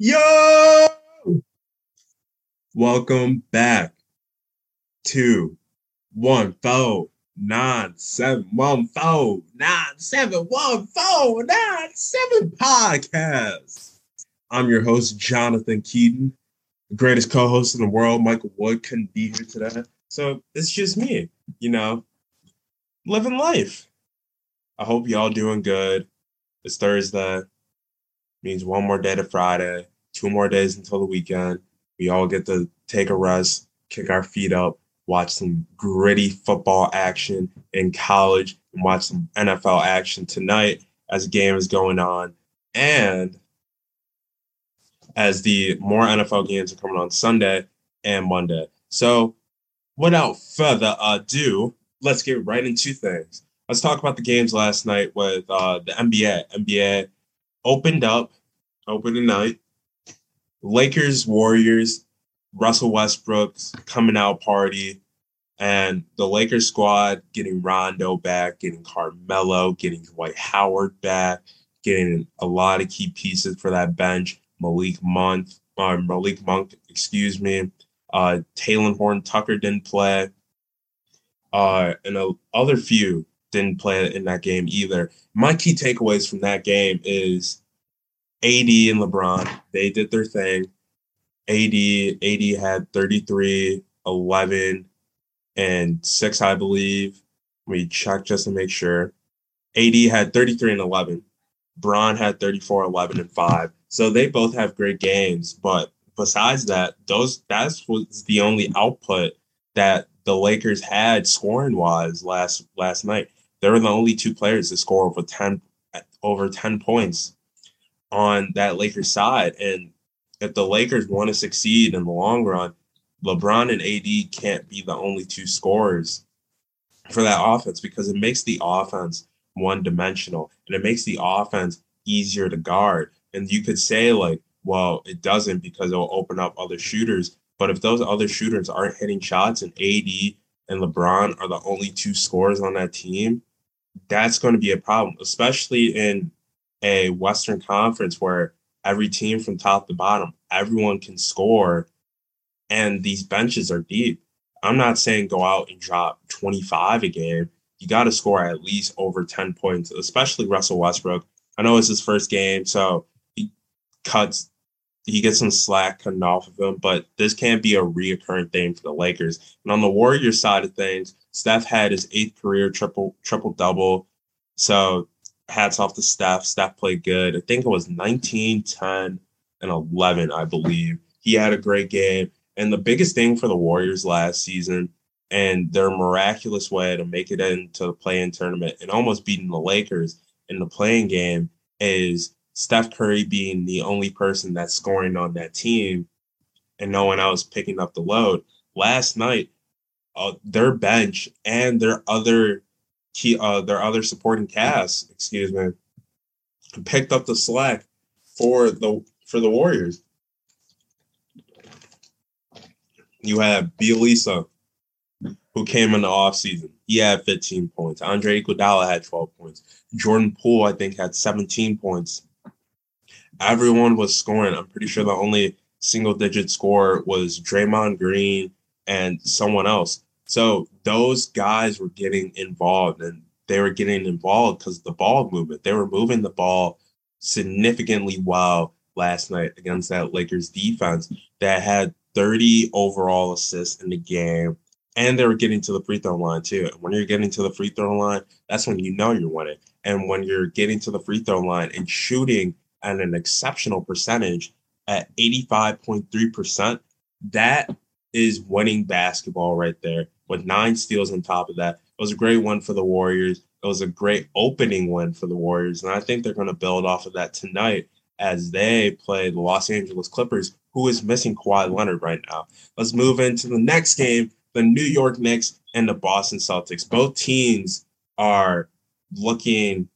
Yo! Welcome back to one four nine seven one four nine seven one four nine seven podcast. I'm your host, Jonathan Keaton, the greatest co-host in the world. Michael Wood couldn't be here today. So it's just me, you know, living life. I hope y'all doing good. It's Thursday means one more day to Friday, two more days until the weekend. We all get to take a rest, kick our feet up, watch some gritty football action in college, and watch some NFL action tonight as the game is going on. And as the more NFL games are coming on Sunday and Monday. So, without further ado, let's get right into things. Let's talk about the games last night with uh, the NBA. NBA opened up, opening night. Lakers, Warriors, Russell Westbrook's coming out party, and the Lakers squad getting Rondo back, getting Carmelo, getting Dwight Howard back, getting a lot of key pieces for that bench. Malik Monk, uh, Malik Monk, excuse me. Uh, Talen Horton-Tucker didn't play. Uh, and a, other few didn't play in that game either. My key takeaways from that game is AD and LeBron, they did their thing. AD, AD had 33, 11, and 6, I believe. We check just to make sure. AD had 33 and 11. Bron had 34, 11, and 5. So they both have great games. But besides that, those that's was the only output that the Lakers had scoring wise last last night. They were the only two players to score over 10 over 10 points on that Lakers side. And if the Lakers want to succeed in the long run, LeBron and AD can't be the only two scorers for that offense because it makes the offense one dimensional and it makes the offense easier to guard. And you could say, like, well, it doesn't because it'll open up other shooters. But if those other shooters aren't hitting shots and AD and LeBron are the only two scorers on that team, that's going to be a problem, especially in a Western Conference where every team from top to bottom, everyone can score, and these benches are deep. I'm not saying go out and drop 25 a game. You got to score at least over 10 points, especially Russell Westbrook. I know it's his first game, so he cuts, he gets some slack cutting off of him, but this can't be a reoccurring thing for the Lakers. And on the Warriors side of things, Steph had his eighth career triple triple double. So hats off to Steph. Steph played good. I think it was 19, 10, and 11, I believe. He had a great game. And the biggest thing for the Warriors last season and their miraculous way to make it into the play-in tournament and almost beating the Lakers in the play-in game is Steph Curry being the only person that's scoring on that team and no one else picking up the load. Last night, uh, their bench and their other key, uh, their other supporting cast, excuse me, picked up the slack for the for the Warriors. You have Bjelica, who came in the offseason. He had 15 points. Andre Iguodala had 12 points. Jordan Poole, I think, had 17 points. Everyone was scoring. I'm pretty sure the only single digit score was Draymond Green and someone else. So those guys were getting involved and they were getting involved because the ball movement. They were moving the ball significantly well last night against that Lakers defense that had 30 overall assists in the game. And they were getting to the free throw line too. And when you're getting to the free throw line, that's when you know you're winning. And when you're getting to the free throw line and shooting at an exceptional percentage at 85.3%, that is winning basketball right there with nine steals on top of that. It was a great one for the Warriors. It was a great opening win for the Warriors. And I think they're going to build off of that tonight as they play the Los Angeles Clippers, who is missing Kawhi Leonard right now. Let's move into the next game the New York Knicks and the Boston Celtics. Both teams are looking.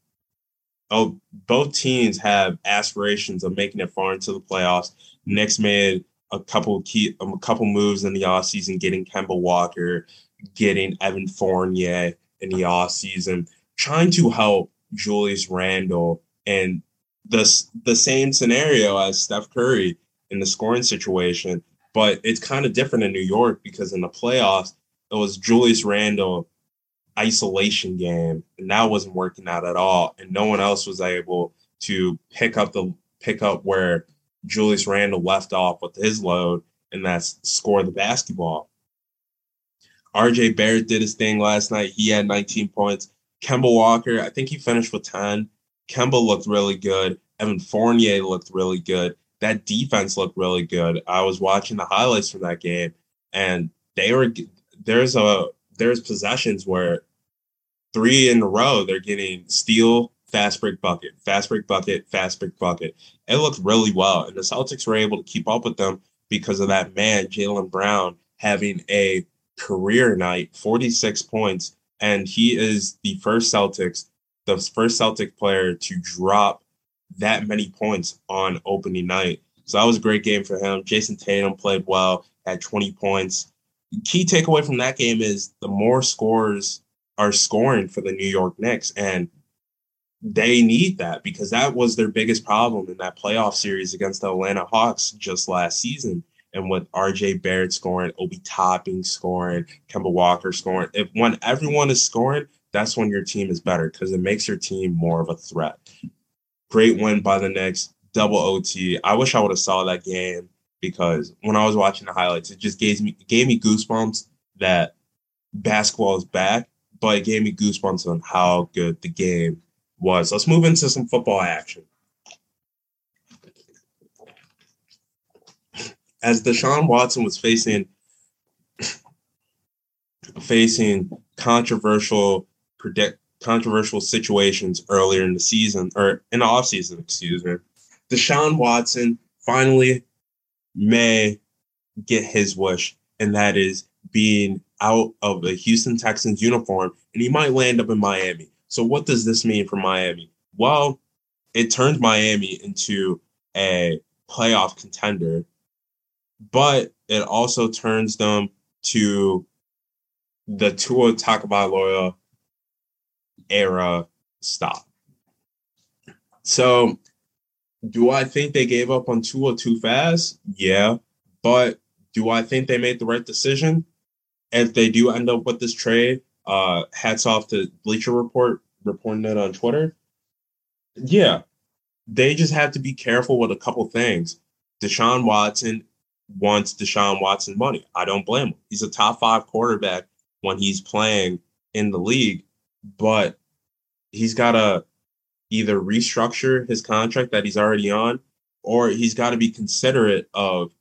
Oh, both teams have aspirations of making it far into the playoffs. Knicks made a couple key um, a couple moves in the offseason, getting Kemba Walker, getting Evan Fournier in the offseason, trying to help Julius Randle and the the same scenario as Steph Curry in the scoring situation, but it's kind of different in New York because in the playoffs it was Julius Randle isolation game, and that wasn't working out at all, and no one else was able to pick up the pick up where Julius Randle left off with his load, and that's score the basketball. RJ Barrett did his thing last night. He had 19 points. Kemba Walker, I think he finished with 10. Kemba looked really good. Evan Fournier looked really good. That defense looked really good. I was watching the highlights from that game, and they were there's a there's possessions where three in a row they're getting steal, fast break bucket, fast break bucket, fast break bucket. It looked really well, and the Celtics were able to keep up with them because of that man Jaylen Brown having a career night, 46 points, and he is the first Celtics, the first Celtic player to drop that many points on opening night. So that was a great game for him. Jayson Tatum played well, had 20 points. Key takeaway from that game is the more scores are scoring for the New York Knicks, and they need that because that was their biggest problem in that playoff series against the Atlanta Hawks just last season and with RJ Barrett scoring, Obi Toppin scoring, Kemba Walker scoring, if when everyone is scoring, that's when your team is better because it makes your team more of a threat. Great win by the Knicks, double OT. I wish I would have saw that game because when I was watching the highlights, it just gave me gave me goosebumps that basketball is back, but it gave me goosebumps on how good the game was. Let's move into some football action. as Deshaun Watson was facing facing controversial predict controversial situations earlier in the season or in the offseason, excuse me. Deshaun Watson finally may get his wish, and that is being out of the Houston Texans uniform, and he might land up in Miami. So, what does this mean for Miami? Well, it turns Miami into a playoff contender but it also turns them to the Tua Tagovailoa era stop. So, do I think they gave up on Tua too fast? Yeah, but do I think they made the right decision? If they do end up with this trade, uh, hats off to Bleacher Report reporting that on Twitter. Yeah, they just have to be careful with a couple things. Deshaun Watson wants Deshaun Watson money. I don't blame him. He's a top five quarterback when he's playing in the league, but he's got to either restructure his contract that he's already on, or he's got to be considerate of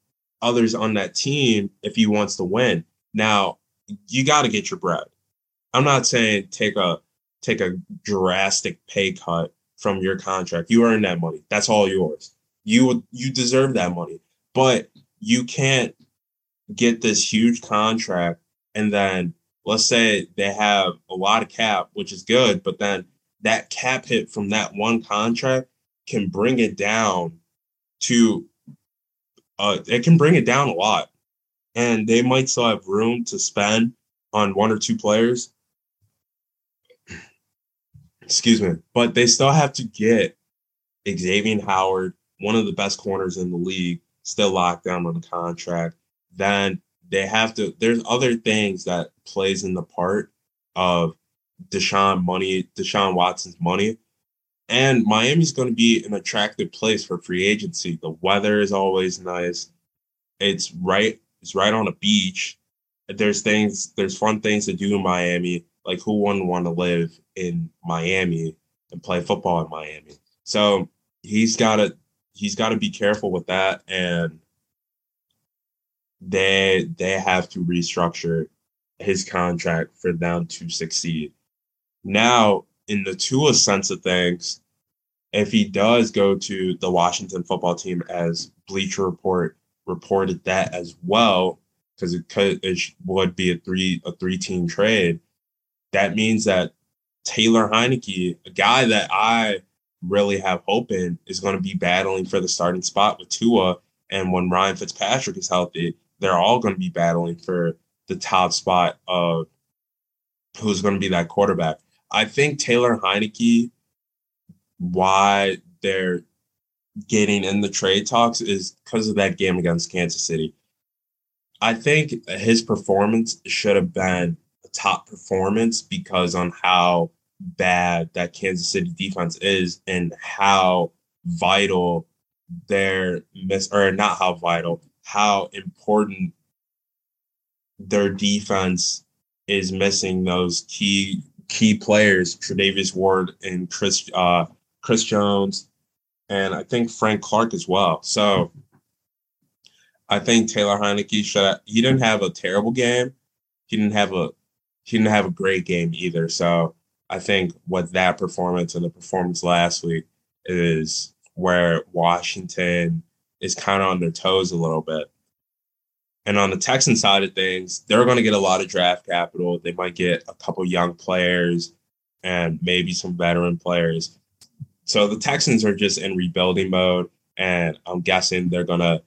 others on that team if he wants to win. Now, you got to get your bread. I'm not saying take a take a drastic pay cut from your contract. You earn that money. That's all yours. You you deserve that money. But you can't get this huge contract and then let's say they have a lot of cap, which is good, but then that cap hit from that one contract can bring it down to uh it can bring it down a lot. And they might still have room to spend on one or two players. Excuse me. But they still have to get Xavier Howard, one of the best corners in the league, still locked down on the contract. Then they have to. There's other things that plays in the part of Deshaun money, Deshaun Watson's money, and Miami's going to be an attractive place for free agency. The weather is always nice. It's right. It's right on a beach. There's things. There's fun things to do in Miami. Like who wouldn't want to live in Miami and play football in Miami? So he's got to he's got to be careful with that and they they have to restructure his contract for them to succeed. Now, in the Tua sense of things, if he does go to the Washington football team, as Bleacher Report reported that as well, because it could it would be a three a three team trade. That means that Taylor Heinicke, a guy that I really have hope in is going to be battling for the starting spot with Tua. And when Ryan Fitzpatrick is healthy, they're all going to be battling for the top spot of who's going to be that quarterback. I think Taylor Heinicke, why they're getting in the trade talks is because of that game against Kansas City. I think his performance should have been top performance because on how bad that Kansas City defense is and how vital their miss or not how vital, how important their defense is missing those key key players, Tre'Davious Ward and Chris uh, Chris Jones, and I think Frank Clark as well. So I think Taylor Heinicke should he didn't have a terrible game. He didn't have a he didn't have a great game either. So I think with that performance and the performance last week is where Washington is kind of on their toes a little bit. And on the Texan side of things, they're going to get a lot of draft capital. They might get a couple young players and maybe some veteran players. So the Texans are just in rebuilding mode. And I'm guessing they're going to,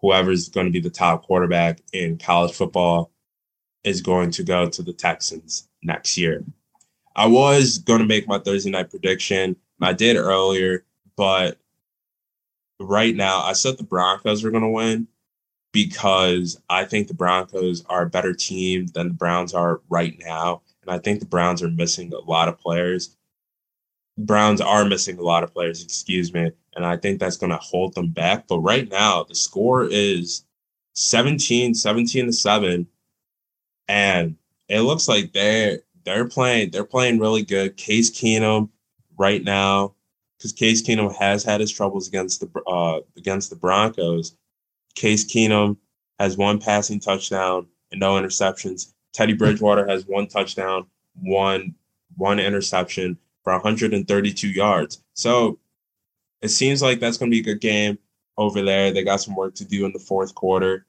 whoever's going to be the top quarterback in college football is going to go to the Texans next year. I was going to make my Thursday night prediction. I did earlier, but right now I said the Broncos are going to win because I think the Broncos are a better team than the Browns are right now. And I think the Browns are missing a lot of players. Browns are missing a lot of players, excuse me. And I think that's going to hold them back. But right now, the score is 17, 17 to 7. And it looks like they're they're playing, they're playing really good. Case Keenum right now, because Case Keenum has had his troubles against the uh against the Broncos Case Keenum has one passing touchdown and no interceptions. Teddy Bridgewater has one touchdown, one one interception for 132 yards. So it seems like that's going to be a good game over there. They got some work to do in the fourth quarter,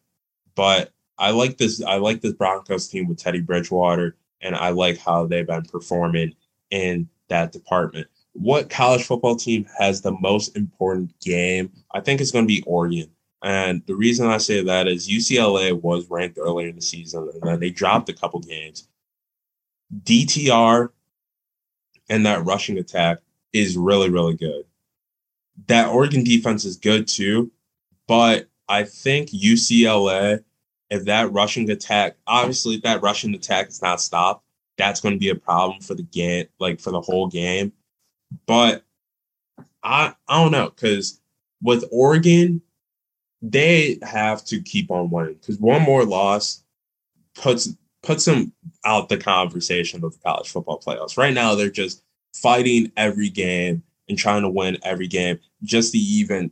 but I like this. I like this Broncos team with Teddy Bridgewater, and I like how they've been performing in that department. What college football team has the most important game? I think it's going to be Oregon. And the reason I say that is UCLA was ranked earlier in the season and then they dropped a couple games. DTR and that rushing attack is really, really good. That Oregon defense is good too, but I think UCLA, if that rushing attack, obviously, if that rushing attack is not stopped, that's going to be a problem for the game, like for the whole game. But I, I don't know, because with Oregon, they have to keep on winning because one more loss puts puts them out the conversation of the college football playoffs. Right now, they're just fighting every game and trying to win every game just to even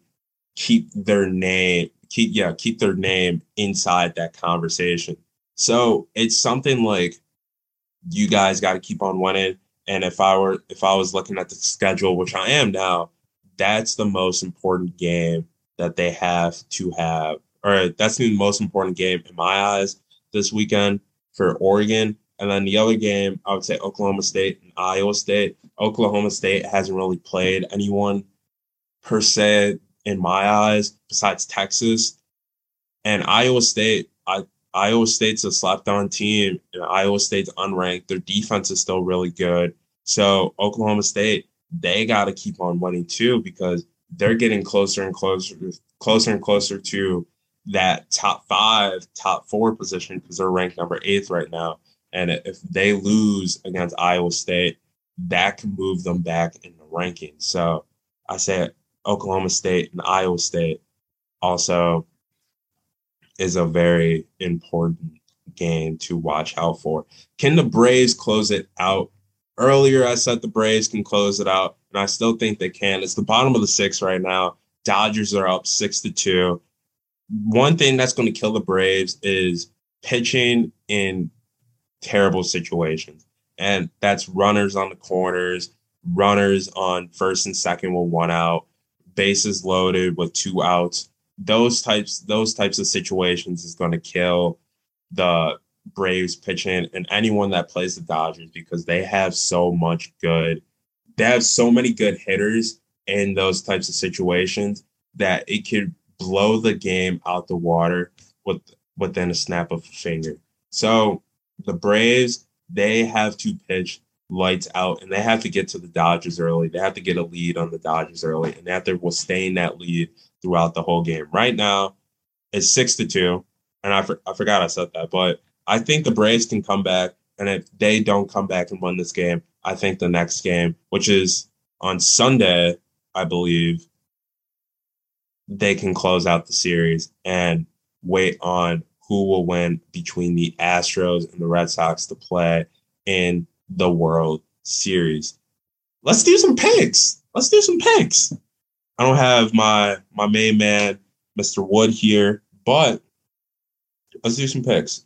keep their name keep yeah keep their name inside that conversation. So it's something like you guys got to keep on winning. And if I were if I was looking at the schedule, which I am now, that's the most important game that they have to have, or that's the most important game in my eyes this weekend for Oregon. And then the other game, I would say Oklahoma State and Iowa State. Oklahoma State hasn't really played anyone per se in my eyes besides Texas. And Iowa State, I, Iowa State's a slap-down team, and Iowa State's unranked. Their defense is still really good. So Oklahoma State, they got to keep on winning too because they're getting closer and closer, closer and closer to that top five, top four position because they're ranked number eighth right now. And if they lose against Iowa State, that can move them back in the rankings. So I say Oklahoma State and Iowa State also is a very important game to watch out for. Can the Braves close it out? Earlier, I said the Braves can close it out and I still think they can. It's the bottom of the six right now. Dodgers are up six to two. One thing that's going to kill the Braves is pitching in terrible situations, and that's runners on the corners, runners on first and second with one out, bases loaded with two outs. Those types, those types of situations is going to kill the Braves pitching and anyone that plays the Dodgers because they have so much good they have so many good hitters in those types of situations that it could blow the game out the water with within a snap of a finger. So the Braves, they have to pitch lights out, and they have to get to the Dodgers early. They have to get a lead on the Dodgers early, and they have to sustain that lead throughout the whole game. Right now, it's six to two, and I, for, I forgot I said that, but I think the Braves can come back, and if they don't come back and win this game, I think the next game, which is on Sunday, I believe, they can close out the series and wait on who will win between the Astros and the Red Sox to play in the World Series. Let's do some picks. Let's do some picks. I don't have my my main man, Mr. Wood here, but let's do some picks.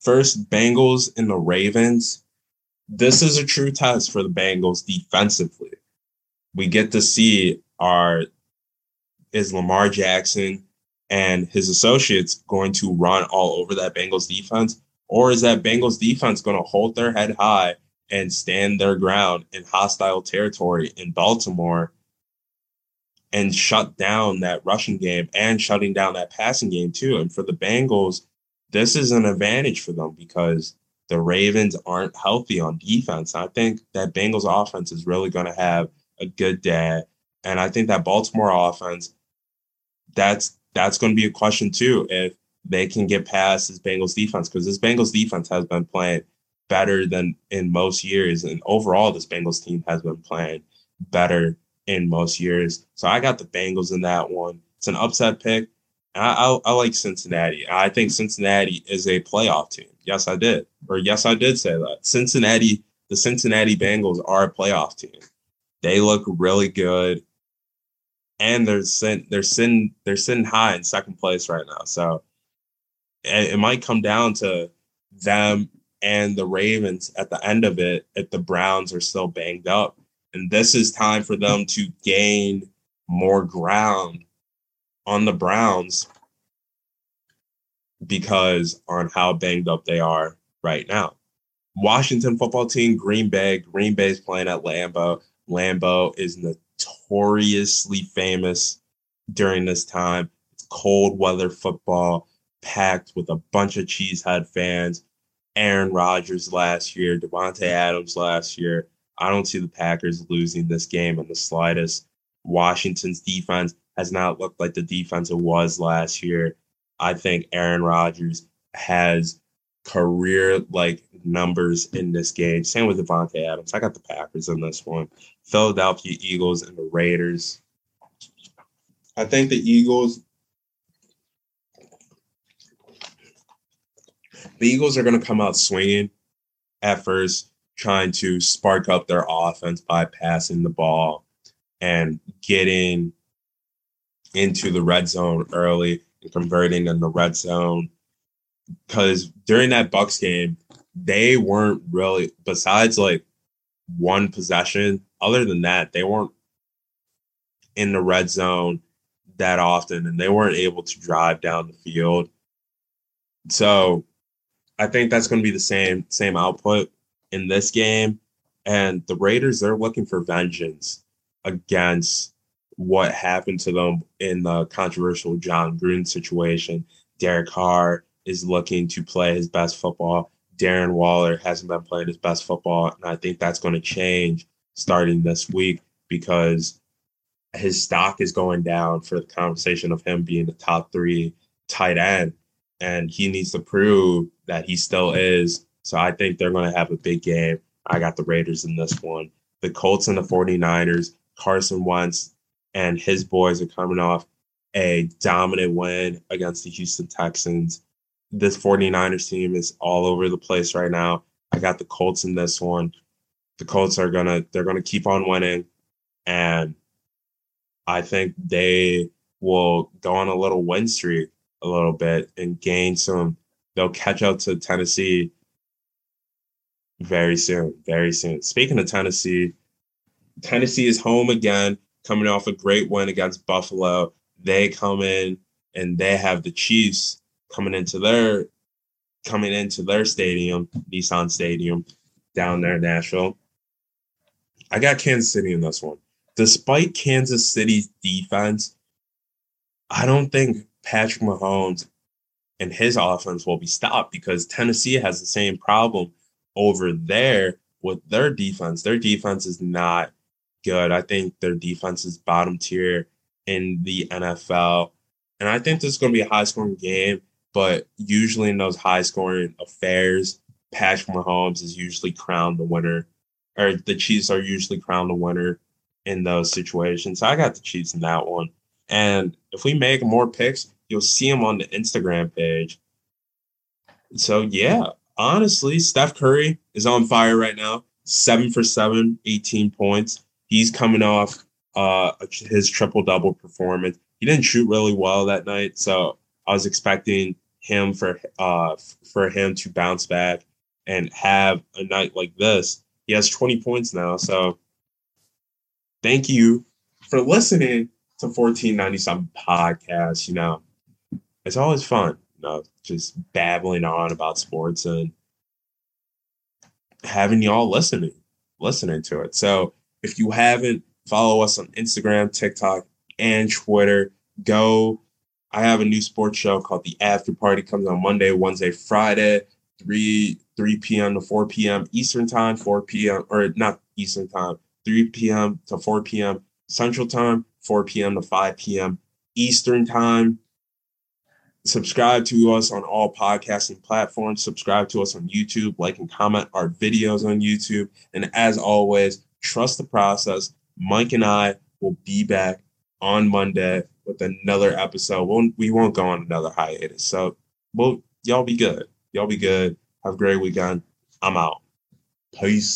First, Bengals and the Ravens. This is a true test for the Bengals defensively. We get to see our is Lamar Jackson and his associates going to run all over that Bengals defense? Or is that Bengals defense going to hold their head high and stand their ground in hostile territory in Baltimore and shut down that rushing game and shutting down that passing game too? And for the Bengals, this is an advantage for them because the Ravens aren't healthy on defense. I think that Bengals offense is really going to have a good day. And I think that Baltimore offense that's that's going to be a question too if they can get past this Bengals defense because this Bengals defense has been playing better than in most years, and overall this Bengals team has been playing better in most years. So I got the Bengals in that one. It's an upset pick. I, I, I like Cincinnati. I think Cincinnati is a playoff team. Yes, I did, or yes, I did say that. Cincinnati, the Cincinnati Bengals are a playoff team. They look really good and they're sitting they're sitting they're sitting high in second place right now. So it, it might come down to them and the Ravens at the end of it if the Browns are still banged up. And this is time for them to gain more ground on the Browns because on how banged up they are right now. Washington football team, Green Bay. Green Bay's playing at Lambeau. Lambeau is notoriously famous during this time. It's cold weather football, packed with a bunch of cheesehead fans. Aaron Rodgers last year, Davante mm-hmm. Adams last year. I don't see the Packers losing this game in the slightest. Washington's defense has not looked like the defense it was last year. I think Aaron Rodgers has career like numbers in this game. Same with Davante Adams. I got the Packers in this one. Philadelphia Eagles and the Raiders. I think the Eagles. The Eagles are going to come out swinging at first, trying to spark up their offense by passing the ball and getting into the red zone early and converting in the red zone because during that Bucks game, they weren't really besides like one possession. Other than that, they weren't in the red zone that often, and they weren't able to drive down the field. So, I think that's going to be the same same output in this game. And the Raiders, they're looking for vengeance against what happened to them in the controversial Jon Gruden situation. Derek Carr is looking to play his best football. Darren Waller hasn't been playing his best football. And I think that's going to change starting this week because his stock is going down for the conversation of him being the top three tight end. And he needs to prove that he still is. So I think they're going to have a big game. I got the Raiders in this one. The Colts and the 49ers, Carson Wentz and his boys are coming off a dominant win against the Houston Texans this 49ers team is all over the place right now. I got the Colts in this one. The Colts are gonna they're gonna keep on winning, and I think they will go on a little win streak a little bit and gain some. They'll catch up to Tennessee very soon, very soon. Speaking of Tennessee, Tennessee is home again, coming off a great win against Buffalo. They come in and they have the Chiefs coming into their coming into their stadium, Nissan Stadium, down there in Nashville. I got Kansas City in this one. Despite Kansas City's defense, I don't think Patrick Mahomes and his offense will be stopped because Tennessee has the same problem over there with their defense. Their defense is not good. I think their defense is bottom tier in the NFL. And I think this is going to be a high scoring game, but usually in those high scoring affairs, Patrick Mahomes is usually crowned the winner, or the Chiefs are usually crowned the winner in those situations. So I got the Chiefs in that one. And if we make more picks, you'll see him on the Instagram page. So yeah, honestly, Steph Curry is on fire right now. Seven for seven, 18 points. He's coming off uh, his triple double performance. He didn't shoot really well that night, so I was expecting him for uh, for him to bounce back and have a night like this. He has 20 points now, so thank you for listening to 1497 podcast. You know, it's always fun, you know, just babbling on about sports and having y'all listening, listening to it. So if you haven't, follow us on Instagram, TikTok, and Twitter. Go. I have a new sports show called The After Party. Comes on Monday, Wednesday, Friday, 3 3 p.m. to 4 p.m. Eastern time, 4 p.m. or not Eastern time, 3 p.m. to 4 p.m. Central time, 4 p.m. to 5 p.m. Eastern time. Subscribe to us on all podcasting platforms. Subscribe to us on YouTube. Like and comment our videos on YouTube. And as always, trust the process. Mike and I will be back on Monday with another episode. We'll, we won't go on another hiatus. So, well, y'all be good. Y'all be good. Have a great weekend. I'm out. Peace.